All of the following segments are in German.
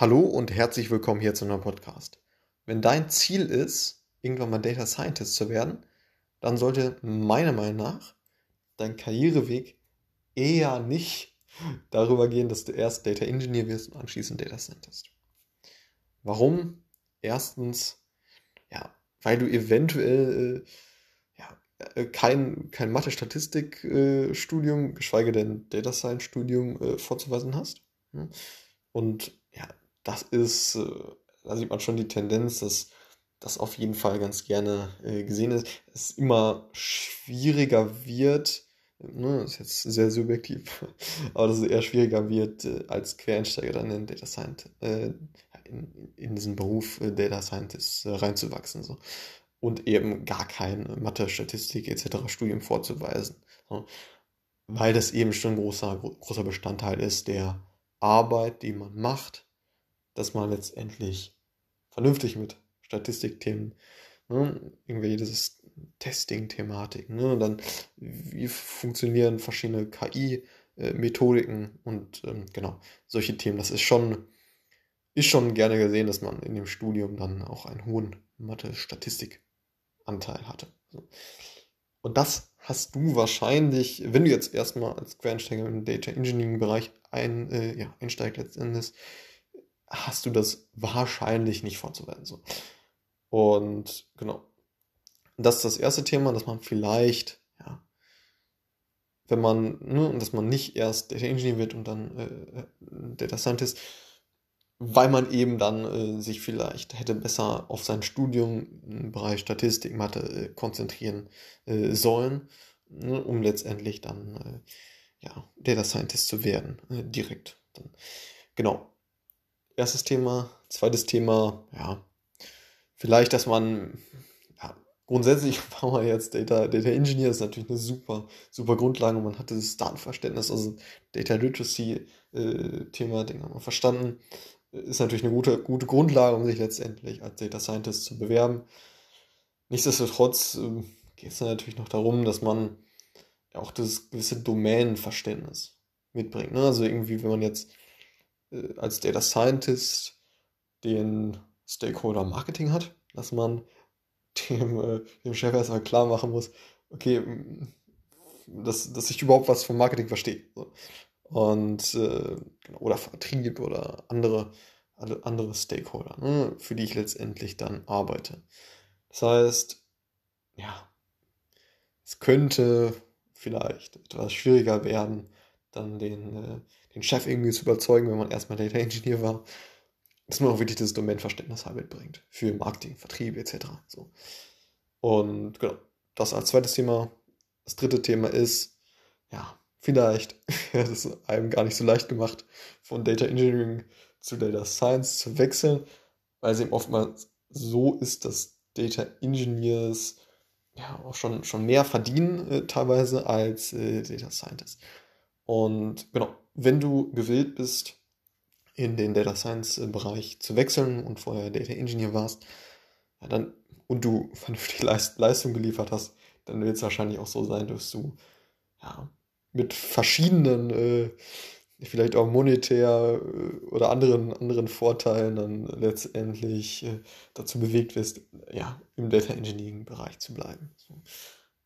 Hallo und herzlich willkommen hier zu einem Podcast. Wenn dein Ziel ist, irgendwann mal Data Scientist zu werden, dann sollte meiner Meinung nach dein Karriereweg eher nicht darüber gehen, dass du erst Data Engineer wirst und anschließend Data Scientist. Warum? Erstens, ja, weil du eventuell äh, ja, äh, kein, kein Mathe-Statistik-Studium, äh, geschweige denn Data Science-Studium äh, vorzuweisen hast. Hm? Und das ist, äh, da sieht man schon die Tendenz, dass das auf jeden Fall ganz gerne äh, gesehen ist. Es immer schwieriger wird, ne, ist jetzt sehr subjektiv, aber dass es eher schwieriger wird, äh, als Quereinsteiger dann in Data Scientist, in, in diesen Beruf Data Scientist reinzuwachsen. So. Und eben gar kein Mathe, Statistik etc. Studium vorzuweisen. So. Weil das eben schon ein großer, großer Bestandteil ist der Arbeit, die man macht dass man letztendlich vernünftig mit Statistikthemen, ne, irgendwie dieses Testing-Thematik, ne, und dann wie funktionieren verschiedene KI-Methodiken und ähm, genau, solche Themen. Das ist schon, ist schon gerne gesehen, dass man in dem Studium dann auch einen hohen Mathe-Statistik-Anteil hatte. Und das hast du wahrscheinlich, wenn du jetzt erstmal als Quereinsteiger im Data Engineering-Bereich ein, äh, ja, einsteigst letztendlich, hast du das wahrscheinlich nicht vorzuweisen. So. Und genau. Das ist das erste Thema, dass man vielleicht, ja, wenn man, ne, dass man nicht erst Data Engineer wird und dann äh, Data Scientist, weil man eben dann äh, sich vielleicht hätte besser auf sein Studium im Bereich Statistik, Mathe äh, konzentrieren äh, sollen, ne, um letztendlich dann äh, ja, Data Scientist zu werden, äh, direkt. Dann, genau. Erstes Thema. Zweites Thema, ja, vielleicht, dass man, ja, grundsätzlich war man jetzt Data, Data Engineer, ist natürlich eine super, super Grundlage und man hat dieses Datenverständnis, also Data Literacy äh, Thema, den haben wir verstanden. Ist natürlich eine gute, gute Grundlage, um sich letztendlich als Data Scientist zu bewerben. Nichtsdestotrotz äh, geht es natürlich noch darum, dass man auch das gewisse Domänenverständnis mitbringt. Ne? Also irgendwie, wenn man jetzt äh, als Data Scientist den Stakeholder Marketing hat, dass man dem, äh, dem Chef erstmal klar machen muss, okay, dass, dass ich überhaupt was vom Marketing verstehe. So. Und äh, genau, oder Vertrieb oder andere, andere Stakeholder, ne, für die ich letztendlich dann arbeite. Das heißt, ja, es könnte vielleicht etwas schwieriger werden, dann den, äh, den Chef irgendwie zu überzeugen, wenn man erstmal Data Engineer war, dass man auch wirklich das Domainverständnis halt mitbringt für Marketing, Vertrieb etc. So. Und genau, das als zweites Thema. Das dritte Thema ist, ja, vielleicht, das ist einem gar nicht so leicht gemacht, von Data Engineering zu Data Science zu wechseln, weil es eben oftmals so ist, dass Data Engineers ja auch schon, schon mehr verdienen äh, teilweise als äh, Data Scientists. Und genau, wenn du gewillt bist, in den Data Science Bereich zu wechseln und vorher Data Engineer warst, ja, dann, und du vernünftige Leist Leistung geliefert hast, dann wird es wahrscheinlich auch so sein, dass du ja, mit verschiedenen, äh, vielleicht auch monetär äh, oder anderen, anderen Vorteilen dann letztendlich äh, dazu bewegt wirst, ja, im Data Engineering Bereich zu bleiben. So.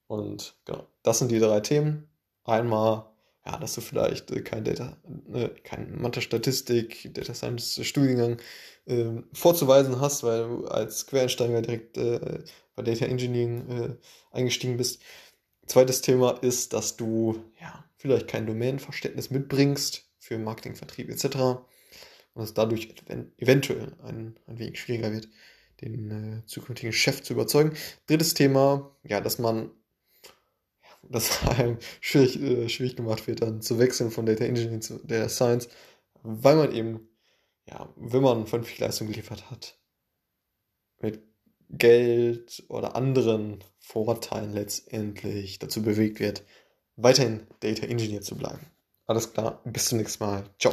Und genau, das sind die drei Themen. Einmal ja, dass du vielleicht äh, kein Data, äh, kein Mathe-Statistik, Data Science Studiengang äh, vorzuweisen hast, weil du als Quereinsteiger direkt äh, bei Data Engineering äh, eingestiegen bist. Zweites Thema ist, dass du ja vielleicht kein Domänenverständnis mitbringst für Marketing, Vertrieb etc. Und dass dadurch eventuell ein, ein wenig schwieriger wird, den äh, zukünftigen Chef zu überzeugen. Drittes Thema, ja, dass man dass einem schwierig, äh, schwierig gemacht wird, dann zu wechseln von Data Engineering zu Data Science, weil man eben, ja, wenn man vernünftig Leistung geliefert hat, mit Geld oder anderen Vorteilen letztendlich dazu bewegt wird, weiterhin Data Engineer zu bleiben. Alles klar, bis zum nächsten Mal. Ciao.